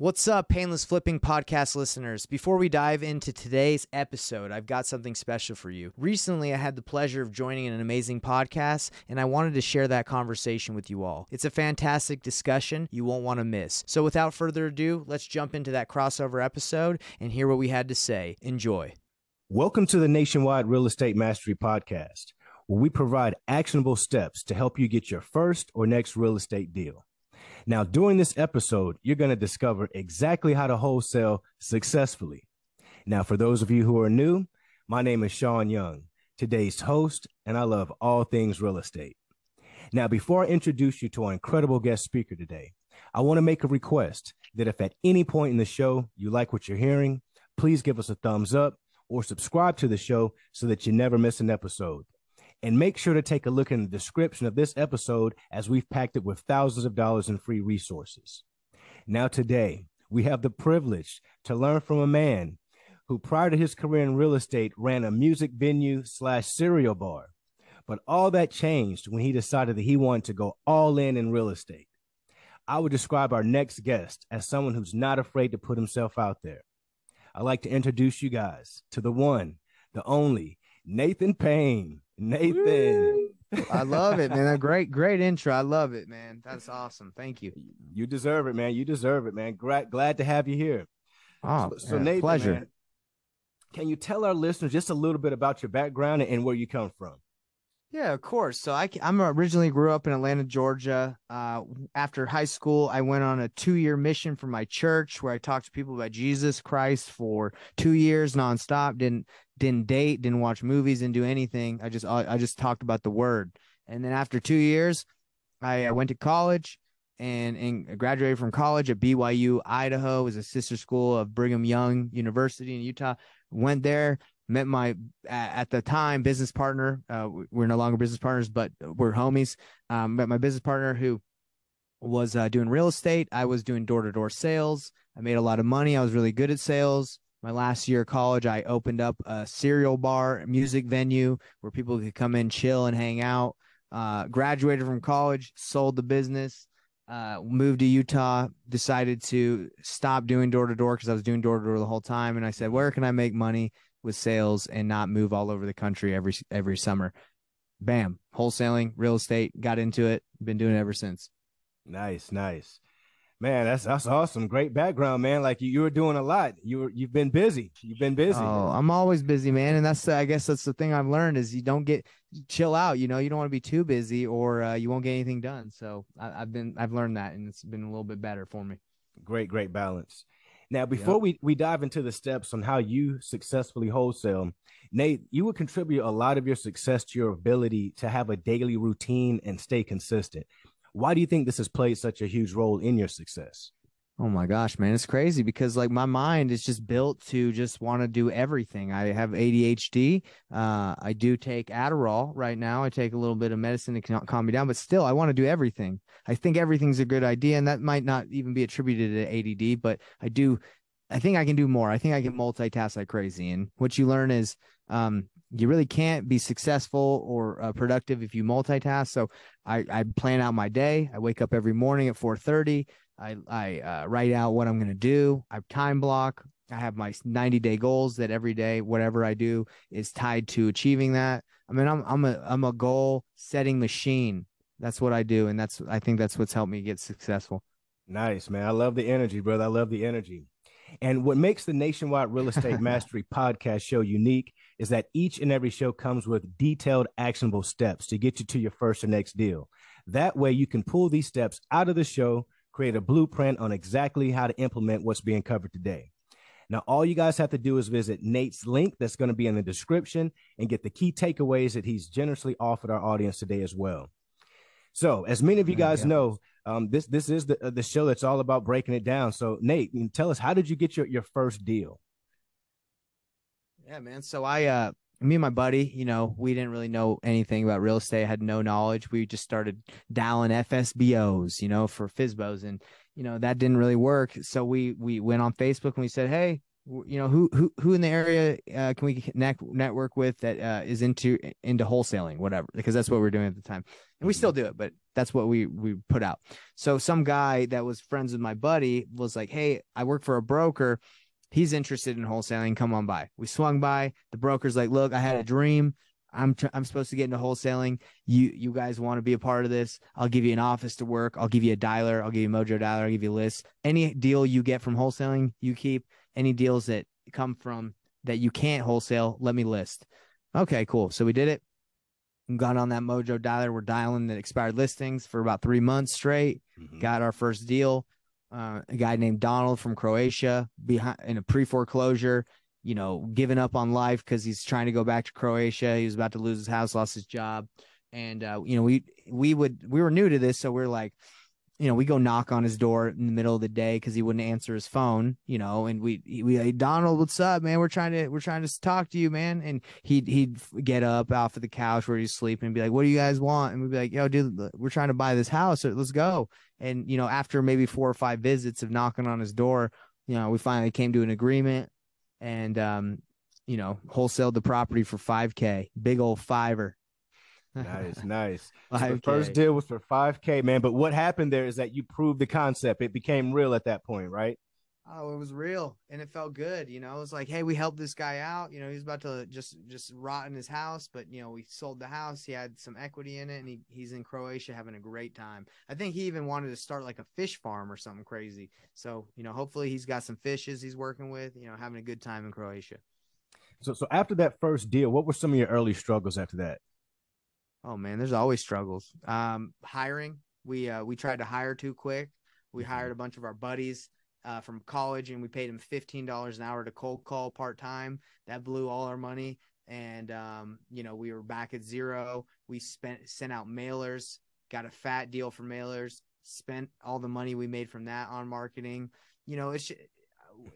What's up, Painless Flipping podcast listeners? Before we dive into today's episode, I've got something special for you. Recently, I had the pleasure of joining an amazing podcast, and I wanted to share that conversation with you all. It's a fantastic discussion you won't want to miss. So, without further ado, let's jump into that crossover episode and hear what we had to say. Enjoy. Welcome to the Nationwide Real Estate Mastery Podcast, where we provide actionable steps to help you get your first or next real estate deal. Now, during this episode, you're going to discover exactly how to wholesale successfully. Now, for those of you who are new, my name is Sean Young, today's host, and I love all things real estate. Now, before I introduce you to our incredible guest speaker today, I want to make a request that if at any point in the show you like what you're hearing, please give us a thumbs up or subscribe to the show so that you never miss an episode. And make sure to take a look in the description of this episode as we've packed it with thousands of dollars in free resources. Now, today, we have the privilege to learn from a man who, prior to his career in real estate, ran a music venue slash cereal bar. But all that changed when he decided that he wanted to go all in in real estate. I would describe our next guest as someone who's not afraid to put himself out there. I'd like to introduce you guys to the one, the only, Nathan Payne. Nathan. I love it, man. A great, great intro. I love it, man. That's awesome. Thank you. You deserve it, man. You deserve it, man. Glad, glad to have you here. Oh, so, so Nathan, pleasure. Man, can you tell our listeners just a little bit about your background and where you come from? Yeah, of course. So I, I'm originally grew up in Atlanta, Georgia. Uh, after high school, I went on a two year mission for my church where I talked to people about Jesus Christ for two years nonstop. Didn't didn't date, didn't watch movies, didn't do anything. I just I just talked about the word. And then after two years, I, I went to college and and graduated from college at BYU, Idaho. Was a sister school of Brigham Young University in Utah. Went there, met my at the time business partner. Uh, we're no longer business partners, but we're homies. Um, met my business partner who was uh, doing real estate. I was doing door to door sales. I made a lot of money. I was really good at sales. My last year of college, I opened up a cereal bar, music venue where people could come in, chill, and hang out. Uh, graduated from college, sold the business, uh, moved to Utah, decided to stop doing door to door because I was doing door to door the whole time. And I said, where can I make money? with sales and not move all over the country every every summer. Bam, wholesaling, real estate, got into it, been doing it ever since. Nice, nice. Man, that's that's awesome. Great background, man. Like you, you were doing a lot. You were you've been busy. You've been busy. Oh, I'm always busy, man. And that's I guess that's the thing I've learned is you don't get chill out. You know, you don't want to be too busy or uh, you won't get anything done. So I, I've been I've learned that, and it's been a little bit better for me. Great, great balance. Now, before yep. we, we dive into the steps on how you successfully wholesale, Nate, you would contribute a lot of your success to your ability to have a daily routine and stay consistent. Why do you think this has played such a huge role in your success? Oh my gosh, man, it's crazy because like my mind is just built to just want to do everything. I have ADHD. Uh, I do take Adderall right now. I take a little bit of medicine to calm me down, but still, I want to do everything. I think everything's a good idea, and that might not even be attributed to ADD, but I do. I think I can do more. I think I can multitask like crazy. And what you learn is um, you really can't be successful or uh, productive if you multitask. So I, I plan out my day. I wake up every morning at 4:30. I I uh, write out what I'm going to do. I time block. I have my 90 day goals that every day, whatever I do, is tied to achieving that. I mean, I'm I'm a I'm a goal setting machine. That's what I do, and that's I think that's what's helped me get successful. Nice, man. I love the energy, brother. I love the energy. And what makes the Nationwide Real Estate Mastery podcast show unique is that each and every show comes with detailed, actionable steps to get you to your first or next deal. That way, you can pull these steps out of the show create a blueprint on exactly how to implement what's being covered today. Now, all you guys have to do is visit Nate's link that's going to be in the description and get the key takeaways that he's generously offered our audience today as well. So, as many of you guys know, um, this this is the the show that's all about breaking it down. So, Nate, tell us how did you get your your first deal? Yeah, man. So I uh me and my buddy, you know, we didn't really know anything about real estate, had no knowledge. We just started dialing FSBOs, you know, for FSBOs. And, you know, that didn't really work. So we we went on Facebook and we said, Hey, you know who who who in the area uh, can we connect network with that uh, is into into wholesaling whatever because that's what we are doing at the time and we still mm-hmm. do it but that's what we we put out so some guy that was friends with my buddy was like hey i work for a broker he's interested in wholesaling come on by we swung by the broker's like look i had a dream I'm tr- I'm supposed to get into wholesaling. You you guys want to be a part of this? I'll give you an office to work. I'll give you a dialer. I'll give you Mojo dialer. I'll give you a list. Any deal you get from wholesaling, you keep. Any deals that come from that you can't wholesale, let me list. Okay, cool. So we did it. Got on that Mojo dialer. We're dialing the expired listings for about three months straight. Mm-hmm. Got our first deal. Uh, a guy named Donald from Croatia behind in a pre foreclosure you know, giving up on life because he's trying to go back to Croatia. He was about to lose his house, lost his job, and uh, you know, we we would we were new to this, so we're like, you know, we go knock on his door in the middle of the day because he wouldn't answer his phone, you know, and we we like, Donald, what's up, man? We're trying to we're trying to talk to you, man, and he'd he'd get up off of the couch where he's sleeping and be like, what do you guys want? And we'd be like, yo, dude, we're trying to buy this house, let's go. And you know, after maybe four or five visits of knocking on his door, you know, we finally came to an agreement and um, you know, wholesaled the property for 5K, big old fiver. Nice, nice. So the first deal was for 5K, man. But what happened there is that you proved the concept. It became real at that point, right? Oh, it was real and it felt good. You know, it was like, hey, we helped this guy out. You know, he's about to just just rot in his house, but you know, we sold the house. He had some equity in it, and he, he's in Croatia having a great time. I think he even wanted to start like a fish farm or something crazy. So, you know, hopefully he's got some fishes he's working with. You know, having a good time in Croatia. So, so after that first deal, what were some of your early struggles after that? Oh man, there's always struggles. Um, hiring. We uh we tried to hire too quick. We mm-hmm. hired a bunch of our buddies uh, from college, and we paid them fifteen dollars an hour to cold call part time. That blew all our money, and um, you know we were back at zero. We spent sent out mailers, got a fat deal for mailers, spent all the money we made from that on marketing. You know, it's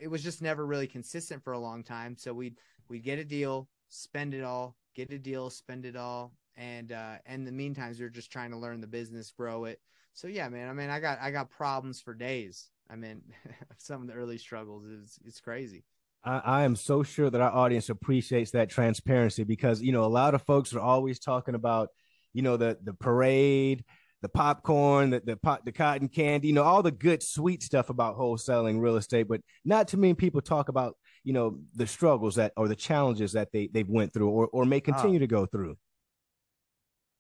it was just never really consistent for a long time. So we'd we'd get a deal, spend it all, get a deal, spend it all, and uh, in the meantime, are just trying to learn the business, grow it. So yeah, man. I mean, I got I got problems for days. I mean, some of the early struggles is it's crazy. I, I, am so sure that our audience appreciates that transparency because you know a lot of folks are always talking about you know the the parade, the popcorn, the the pot, the cotton candy, you know all the good sweet stuff about wholesaling real estate, but not too many people talk about you know the struggles that or the challenges that they they've went through or or may continue oh. to go through.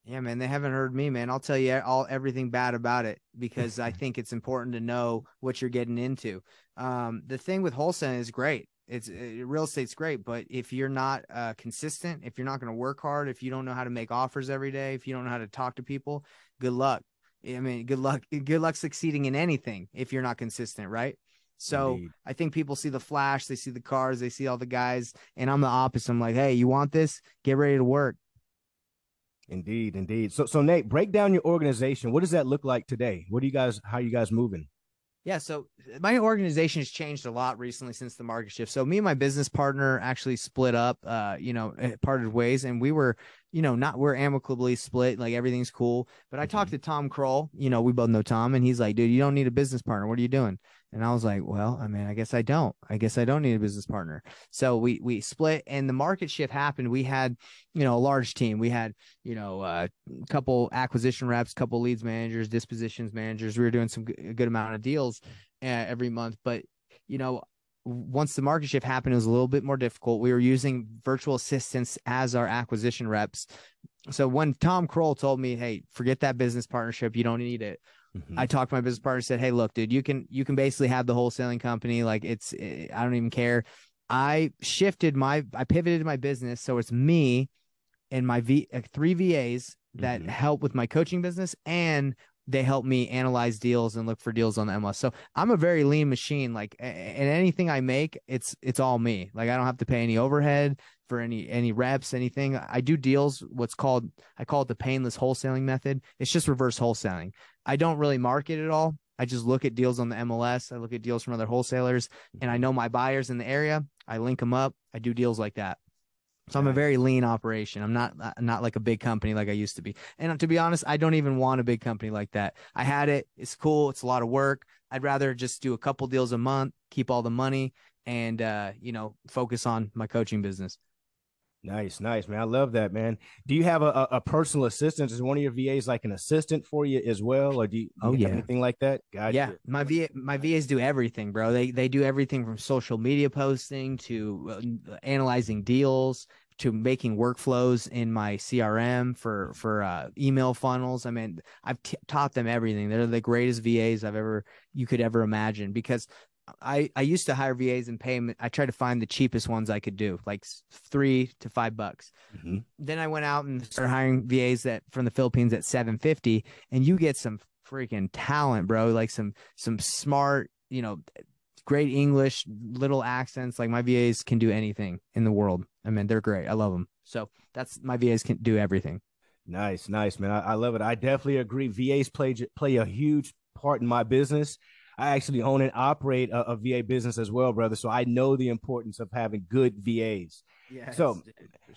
Yeah, man, they haven't heard me, man. I'll tell you all everything bad about it because I think it's important to know what you're getting into. Um, the thing with wholesaling is great. It's it, uh, real estate's great, but if you're not uh, consistent, if you're not going to work hard, if you don't know how to make offers every day, if you don't know how to talk to people, good luck. I mean, good luck. Good luck succeeding in anything if you're not consistent, right? So Indeed. I think people see the flash, they see the cars, they see all the guys, and I'm the opposite. I'm like, hey, you want this? Get ready to work. Indeed, indeed. So, so Nate, break down your organization. What does that look like today? What do you guys? How are you guys moving? Yeah, so my organization has changed a lot recently since the market shift. So me and my business partner actually split up, uh, you know, eh, parted ways, and we were, you know, not we're amicably split, like everything's cool. But I mm-hmm. talked to Tom Krol, you know, we both know Tom, and he's like, dude, you don't need a business partner. What are you doing? And I was like, well, I mean, I guess I don't. I guess I don't need a business partner. So we we split and the market shift happened. We had, you know, a large team. We had, you know, a couple acquisition reps, couple leads managers, dispositions managers. We were doing some good, good amount of deals uh, every month, but you know, once the market shift happened, it was a little bit more difficult. We were using virtual assistants as our acquisition reps. So when Tom Krol told me, "Hey, forget that business partnership. You don't need it," Mm-hmm. I talked to my business partner, and said, "Hey, look, dude, you can you can basically have the wholesaling company. Like it's, it, I don't even care." I shifted my, I pivoted my business so it's me and my V uh, three VAs that mm-hmm. help with my coaching business and they help me analyze deals and look for deals on the MLS. So I'm a very lean machine. Like, and anything I make, it's it's all me. Like I don't have to pay any overhead for any any reps, anything. I do deals. What's called I call it the painless wholesaling method. It's just reverse wholesaling. I don't really market at all. I just look at deals on the MLS. I look at deals from other wholesalers, and I know my buyers in the area. I link them up. I do deals like that. So I'm a very lean operation. I'm not uh, not like a big company like I used to be. And to be honest, I don't even want a big company like that. I had it. It's cool. It's a lot of work. I'd rather just do a couple deals a month, keep all the money, and uh, you know, focus on my coaching business. Nice, nice, man. I love that, man. Do you have a, a personal assistant? Is one of your VAs like an assistant for you as well, or do you, do oh, you yeah. anything like that? Gotcha. Yeah, my VA, my VAs do everything, bro. They they do everything from social media posting to uh, analyzing deals to making workflows in my CRM for for uh, email funnels. I mean, I've t- taught them everything. They're the greatest VAs I've ever you could ever imagine because I I used to hire VAs and pay them. I tried to find the cheapest ones I could do, like three to five bucks. Mm-hmm. Then I went out and started hiring VAs that from the Philippines at seven fifty, and you get some freaking talent, bro. Like some some smart, you know, great English, little accents. Like my VAs can do anything in the world. I mean, they're great. I love them. So that's my VAs can do everything. Nice, nice, man. I, I love it. I definitely agree. VAs play play a huge part in my business. I actually own and operate a, a, VA business as well, brother. So I know the importance of having good VAs. Yeah. So sure.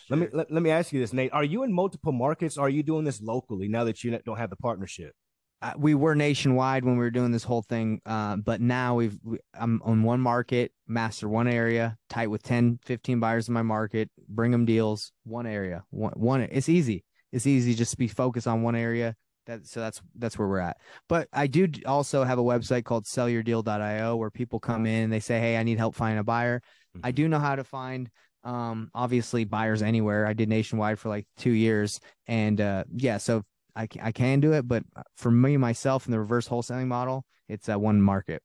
let me let, let me ask you this, Nate. Are you in multiple markets? are you doing this locally now that you don't have the partnership? Uh, we were nationwide when we were doing this whole thing, uh, but now we've we, I'm on one market, master one area, tight with 10, 15 buyers in my market, bring them deals, one area, one one. It's easy. It's easy just to be focused on one area that so that's that's where we're at. But I do also have a website called sellyourdeal.io where people come in and they say, "Hey, I need help finding a buyer." Mm-hmm. I do know how to find um obviously buyers anywhere. I did nationwide for like 2 years and uh yeah, so I I can do it, but for me myself in the reverse wholesaling model, it's a one market.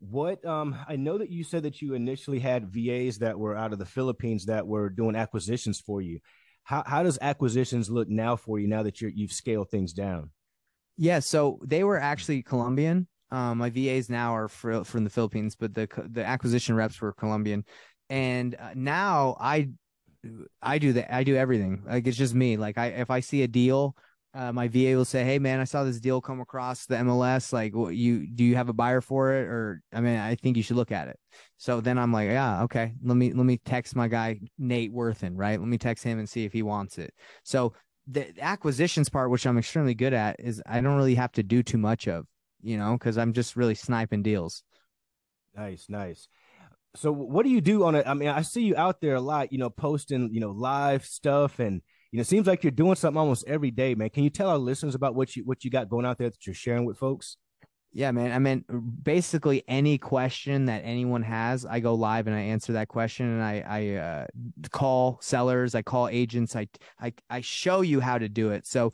What um I know that you said that you initially had VAs that were out of the Philippines that were doing acquisitions for you. How how does acquisitions look now for you now that you're you've scaled things down? Yeah, so they were actually Colombian. Um, my VAs now are from the Philippines, but the the acquisition reps were Colombian, and uh, now I I do that. I do everything. Like it's just me. Like I if I see a deal uh, my VA will say, "Hey, man, I saw this deal come across the MLS. Like, what you do you have a buyer for it? Or I mean, I think you should look at it." So then I'm like, "Yeah, okay. Let me let me text my guy Nate Worthen, right? Let me text him and see if he wants it." So the acquisitions part, which I'm extremely good at, is I don't really have to do too much of, you know, because I'm just really sniping deals. Nice, nice. So what do you do on it? I mean, I see you out there a lot, you know, posting, you know, live stuff and you know, it seems like you're doing something almost every day, man. Can you tell our listeners about what you what you got going out there that you're sharing with folks? Yeah, man. I mean, basically any question that anyone has, I go live and I answer that question, and I I uh, call sellers, I call agents, I I I show you how to do it. So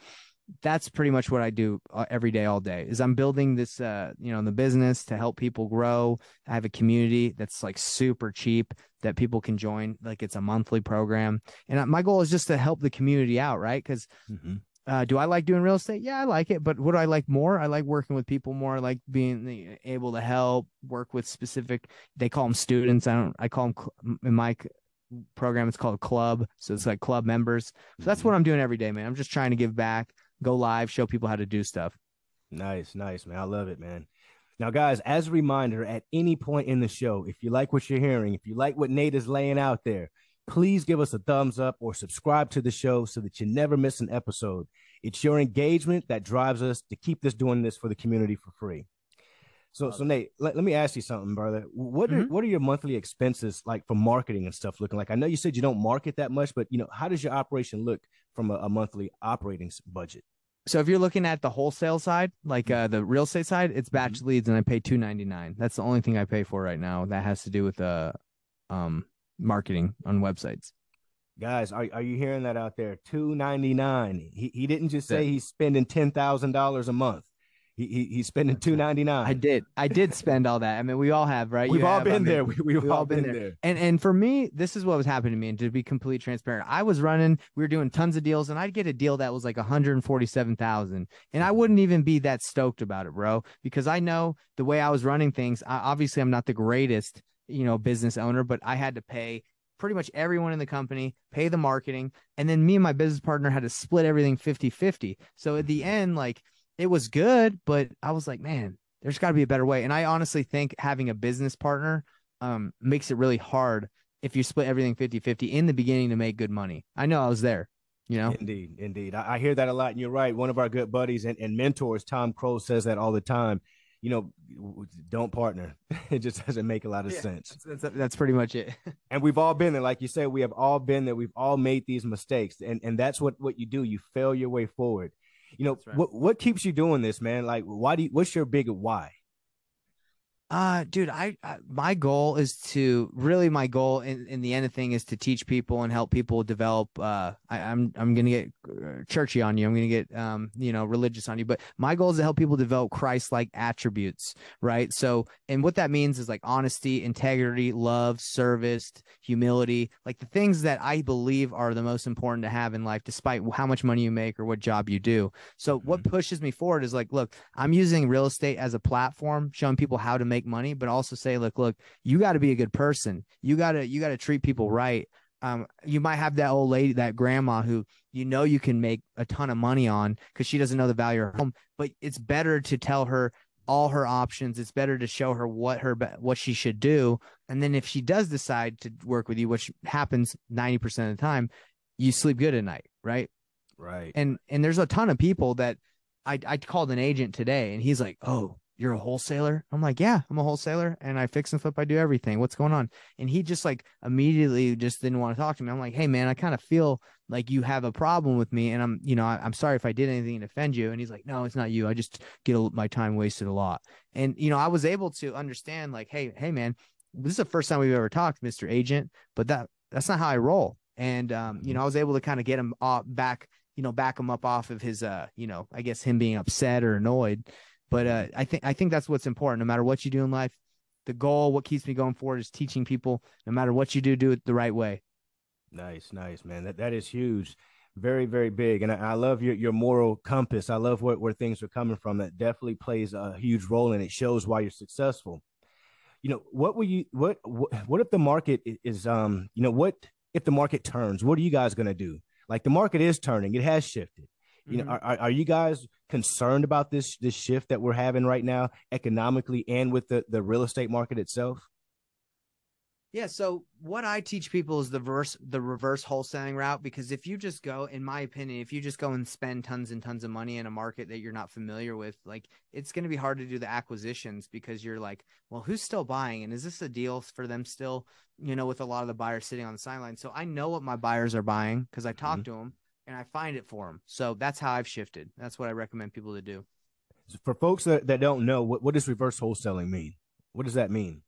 that's pretty much what I do uh, every day, all day. Is I'm building this, uh, you know, the business to help people grow. I have a community that's like super cheap that people can join. Like it's a monthly program, and my goal is just to help the community out, right? Because mm-hmm. uh, do I like doing real estate? Yeah, I like it. But what do I like more? I like working with people more. I like being able to help work with specific. They call them students. I don't. I call them in my program. It's called club. So it's like club members. So that's mm-hmm. what I'm doing every day, man. I'm just trying to give back go live, show people how to do stuff. Nice, nice, man. I love it, man. Now, guys, as a reminder, at any point in the show, if you like what you're hearing, if you like what Nate is laying out there, please give us a thumbs up or subscribe to the show so that you never miss an episode. It's your engagement that drives us to keep this doing this for the community for free. So, so Nate, let, let me ask you something, brother. What are mm-hmm. what are your monthly expenses like for marketing and stuff looking like? I know you said you don't market that much, but you know, how does your operation look from a, a monthly operating budget? So if you're looking at the wholesale side, like mm-hmm. uh, the real estate side, it's batch mm-hmm. leads, and I pay two ninety nine. That's the only thing I pay for right now. That has to do with uh, um, marketing on websites. Guys, are are you hearing that out there? Two ninety nine. He he didn't just say he's spending ten thousand dollars a month. He, he he's spending two ninety nine. I did. I did spend all that. I mean, we all have, right? We've you all have, been I mean, there. We, we've, we've all, been, been there. there. And and for me, this is what was happening to me. And to be completely transparent, I was running. We were doing tons of deals, and I'd get a deal that was like one hundred forty seven thousand, and I hmm. wouldn't even be that stoked about it, bro, because I know the way I was running things. I, obviously, I'm not the greatest, you know, business owner, but I had to pay pretty much everyone in the company, pay the marketing, and then me and my business partner had to split everything 50 50. So at the end, like it was good, but I was like, man, there's got to be a better way. And I honestly think having a business partner um, makes it really hard if you split everything 50 50 in the beginning to make good money. I know I was there, you know? Indeed, indeed. I, I hear that a lot. And you're right. One of our good buddies and, and mentors, Tom Krol, says that all the time. You know, don't partner. it just doesn't make a lot of Yeah, sense. That's, that's, that's pretty much it. And we've all been there. Like you said, we have all been there. We've all made these mistakes. And and that's what what you do. You fail your way forward. You know, right. what what keeps you doing this, man? Like why do you what's your big why? Uh, dude, I, I my goal is to really my goal in, in the end of thing is to teach people and help people develop. Uh, I, I'm I'm gonna get uh, churchy on you. I'm gonna get um you know religious on you, but my goal is to help people develop Christ-like attributes, right? So, and what that means is like honesty, integrity, love, service, humility, like the things that I believe are the most important to have in life, despite how much money you make or what job you do. So, what pushes me forward is like, look, I'm using real estate as a platform, showing people how to make money, but also say, look, look, you got to be a good person. You gotta, you gotta treat people right. Um, you might have that old lady, that grandma who you know you can make a ton of money on because she doesn't know the value of her home. But it's better to tell her all her options. It's better to show her what her what she should do, and then if she does decide to work with you, which happens ninety percent of the time, you sleep good at night, right? Right. and and there's a ton of people that I I called an agent today and he's like, "Oh, you're a wholesaler?" I'm like, "Yeah, I'm a wholesaler and I fix and flip. I do everything. What's going on?" And he just like immediately just didn't want to talk to me. I'm like, "Hey man, I kind of feel like you have a problem with me and I'm, you know, I, I'm sorry if I did anything to offend you." And he's like, "No, it's not you. I just get a, my time wasted a lot." And you know, I was able to understand like, "Hey, hey man, this is the first time we've ever talked, Mr. Agent, but that that's not how I roll." And um, you know, I was able to kind of get him off back you know, back him up off of his, uh, you know, I guess him being upset or annoyed. But uh, I think I think that's what's important. No matter what you do in life, the goal, what keeps me going forward, is teaching people. No matter what you do, do it the right way. Nice, nice, man. That that is huge. Very, very big. And I, I love your your moral compass. I love where, where things are coming from. That definitely plays a huge role and it shows why you're successful. You know, what will you what what, what if the market is um, you know, what if the market turns? What are you guys gonna do? Like the market is turning, it has shifted. You know, mm-hmm. are, are you guys concerned about this this shift that we're having right now economically and with the, the real estate market itself? Yeah. So what I teach people is the verse, the reverse wholesaling route. Because if you just go, in my opinion, if you just go and spend tons and tons of money in a market that you're not familiar with, like it's going to be hard to do the acquisitions because you're like, well, who's still buying, and is this a deal for them still? You know, with a lot of the buyers sitting on the sideline. So I know what my buyers are buying because I talk mm-hmm. to them and I find it for them. So that's how I've shifted. That's what I recommend people to do. For folks that, that don't know, what, what does reverse wholesaling mean? What does that mean?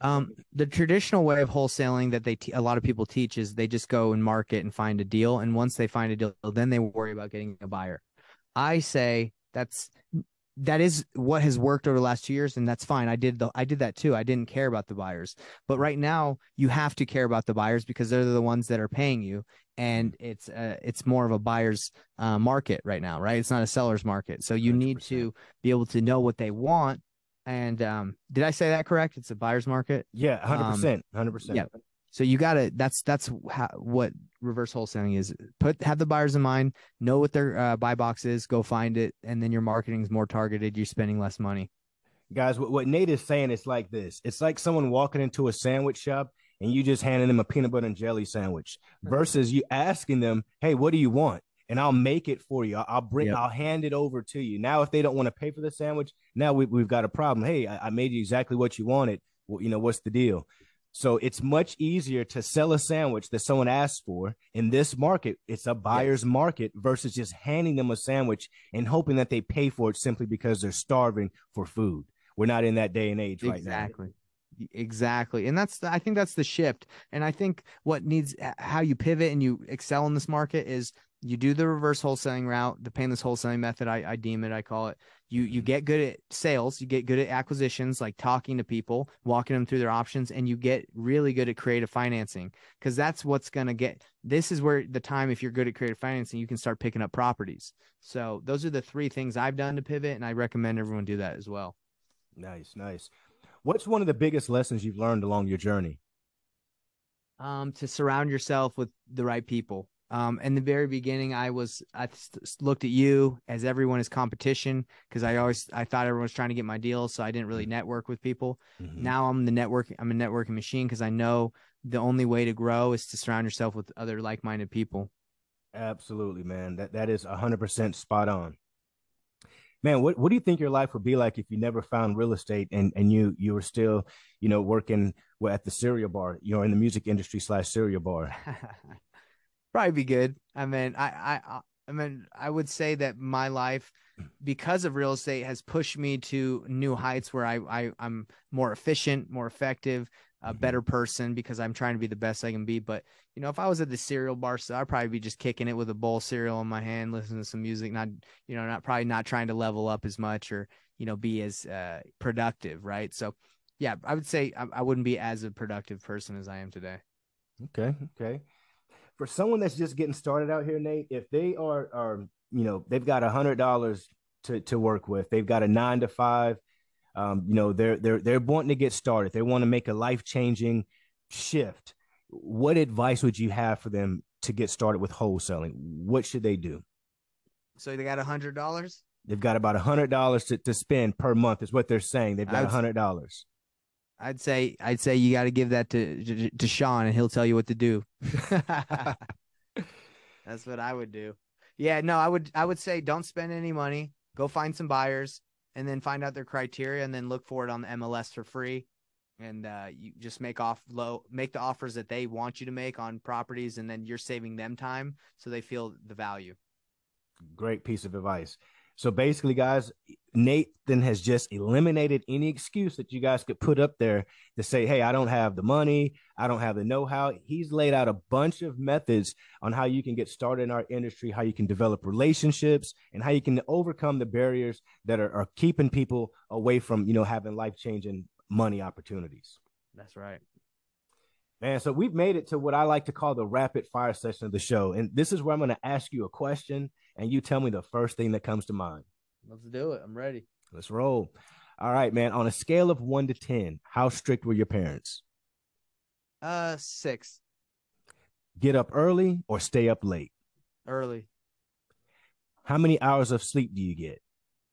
Um, the traditional way of wholesaling that they te- a lot of people teach is they just go and market and find a deal, and once they find a deal, then they worry about getting a buyer. I say that's that is what has worked over the last two years, and that's fine. I did the I did that too. I didn't care about the buyers, but right now you have to care about the buyers because they're the ones that are paying you, and it's uh, it's more of a buyer's uh, market right now, right? It's not a seller's market, so you need 100%. to be able to know what they want. And um, did I say that correct? It's a buyer's market. Yeah, hundred Um, percent, hundred percent. yeah. So you gotta that's that's how, what reverse wholesaling is. Put have the buyers in mind, know what their uh, buy box is, go find it, and then your marketing is more targeted. You're spending less money. Guys, what, what Nate is saying is like this. It's like someone walking into a sandwich shop and you just handing them a peanut butter and jelly sandwich versus you asking them, "Hey, what do you want?" And I'll make it for you. I'll, bring. Yep. I'll hand it over to you. Now, if they don't want to pay for the sandwich, now we, we've got a problem. Hey, I, I made you exactly what you wanted. Well, you know what's the deal? So it's much easier to sell a sandwich that someone asks for in this market. It's a buyer's market versus just handing them a sandwich and hoping that they pay for it simply because they're starving for food. We're not in that day and age right now. exactly. Exactly. And that's the, I think that's the shift. And I think what needs how you pivot and you excel in this market is you do the reverse wholesaling route, the painless wholesaling method, I, I deem it, I call it. You you mm-hmm. get good at sales, you get good at acquisitions, like talking to people, walking them through their options, and you get really good at creative financing. Because that's what's gonna get this is where the time if you're good at creative financing, you can start picking up properties. So those are the three things I've done to pivot, and I recommend everyone do that as well. Nice, nice. What's one of the biggest lessons you've learned along your journey? um, to surround yourself with the right people. Um, in the very beginning, I was I looked at you as everyone is competition because I always I thought everyone was trying to get my deals, so I didn't really network with people. Mhm. Now I'm the network I'm a networking machine because I know the only way to grow is to surround yourself with other like-minded people. Absolutely, man. That that is hundred percent spot on. Man, what, what do you think your life would be like if you never found real estate and, and you you were still, you know, working at the cereal bar, you know, in the music industry slash cereal bar? Probably be good. I mean, I, I I mean, I would say that my life, because of real estate, has pushed me to new heights where I, I I'm more efficient, more effective, a mm-hmm. better person because I'm trying to be the best I can be. But you know, if I was at the cereal bar, so I'd probably be just kicking it with a bowl of cereal in my hand, listening to some music, not you know, not probably not trying to level up as much or you know be as uh, productive, right? So, yeah, I would say I, I wouldn't be as a productive person as I am today. Okay, okay. For someone that's just getting started out here, Nate, if they are are you know they've got a hundred dollars to to work with, they've got a nine to five um, you know, they're they're they're wanting to get started. They want to make a life changing shift. What advice would you have for them to get started with wholesaling? What should they do? So they got a hundred dollars. They've got about a hundred dollars to, to spend per month, is what they're saying. They've got a hundred dollars. I'd say I'd say you got to give that to, to to Sean, and he'll tell you what to do. That's what I would do. Yeah, no, I would I would say don't spend any money. Go find some buyers and then find out their criteria and then look for it on the MLS for free. And uh, you just make off low, make the offers that they want you to make on properties, and then you're saving them time so they feel the value. Great piece of advice. So basically, guys, Nathan has just eliminated any excuse that you guys could put up there to say, hey, I don't have the money, I don't have the know how. He's laid out a bunch of methods on how you can get started in our industry, how you can develop relationships, and how you can overcome the barriers that are, are keeping people away from, you know, having life changing money opportunities. That's right. Man, so we've made it to what I like to call the rapid fire session of the show. And this is where I'm going to ask you a question and you tell me the first thing that comes to mind. Let's do it. I'm ready. Let's roll. All right, man. On a scale of one to 10, how strict were your parents? Uh, six. Get up early or stay up late? Early. How many hours of sleep do you get?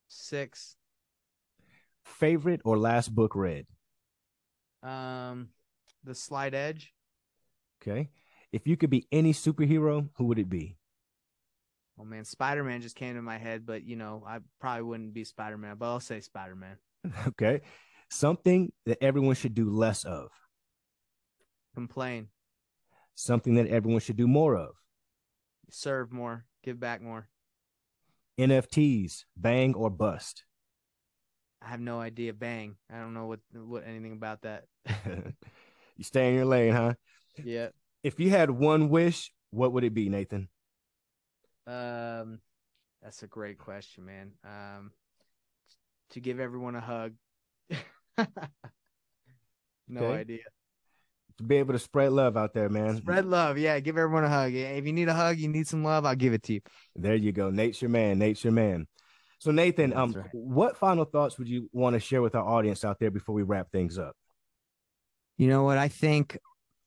Six. Favorite or last book read? Um, The Slight Edge. Okay. If you could be any superhero, who would it be? Oh man, Spider Man just came to my head, but you know, I probably wouldn't be Spider Man, but I'll say Spider Man. Okay. Something that everyone should do less of. Complain. Something that everyone should do more of. Serve more, give back more. NFTs, bang or bust. I have no idea. Bang. I don't know what what anything about that. you stay in your lane, huh? Yeah. If you had one wish, what would it be, Nathan? Um, that's a great question, man. Um, to give everyone a hug. no okay. idea. To be able to spread love out there, man. Spread love, yeah. Give everyone a hug. If you need a hug, you need some love, I'll give it to you. There you go. Nate's your man. Nate's your man. So Nathan, um, right. what final thoughts would you want to share with our audience out there before we wrap things up? You know what? I think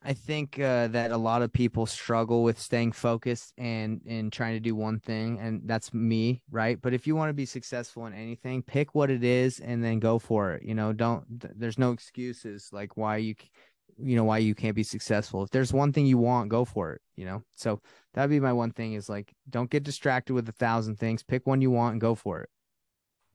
I think uh, that a lot of people struggle with staying focused and and trying to do one thing, and that's me, right? But if you want to be successful in anything, pick what it is and then go for it. You know, don't. There's no excuses like why you, you know, why you can't be successful. If there's one thing you want, go for it. You know, so that'd be my one thing is like don't get distracted with a thousand things. Pick one you want and go for it.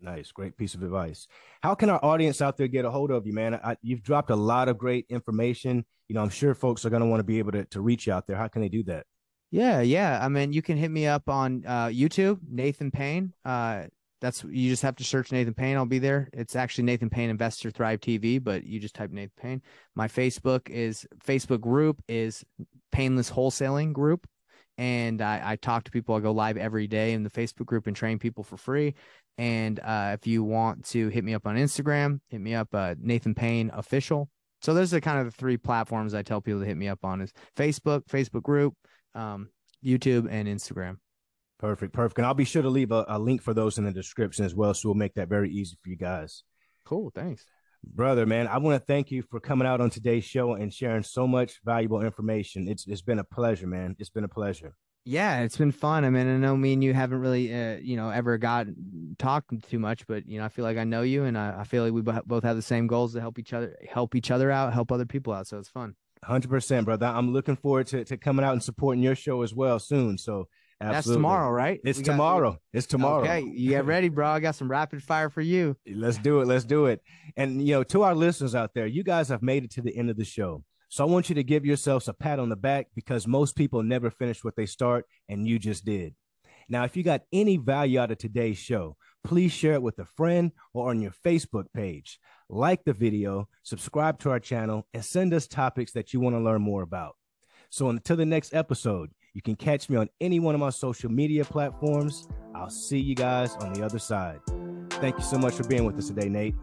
Nice, great piece of advice. How can our audience out there get a hold of you, man? I, you've dropped a lot of great information. You know, I'm sure folks are going to want to be able to to reach out there. How can they do that? Yeah, yeah. I mean, you can hit me up on uh, YouTube, Nathan Payne. Uh, that's you just have to search Nathan Payne. I'll be there. It's actually Nathan Payne Investor Thrive TV, but you just type Nathan Payne. My Facebook is Facebook group is Painless Wholesaling Group and I, I, talk to people. I go live every day in the Facebook group and train people for free. And uh, if you want to hit me up on Instagram, hit me up uh, Nathan Payne official. So those are kind of the three platforms I tell people to hit me up on is Facebook, Facebook group, um, YouTube, and Instagram. Perfect, perfect. And I'll be sure to leave a, a link for those in the description as well, so we'll make that very easy for you guys. Cool, thanks brother man i want to thank you for coming out on today's show and sharing so much valuable information it's it's been a pleasure man it's been a pleasure yeah, it's been fun. I mean, I know me and you haven't really, uh, you know, ever got talked too much, but you know, I feel like I know you, and I, I feel like we both have the same goals to help each other, help each other out, help other people out. So it's fun. Hundred percent, brother. I'm looking forward to, to coming out and supporting your show as well soon. So absolutely. That's tomorrow, right? It's We got- tomorrow. it's tomorrow. Okay, you get ready, bro. I got some rapid fire for you. Let's do it. Let's do it. And you know, to our listeners out there, you guys have made it to the end of the show. So I want you to give yourselves a pat on the back because most people never finish what they start, and you just did. Now, if you got any value out of today's show, please share it with a friend or on your Facebook page. Like the video, subscribe to our channel, and send us topics that you want to learn more about. So until the next episode, you can catch me on any one of my social media platforms. I'll see you guys on the other side. Thank you so much for being with us today, Nate.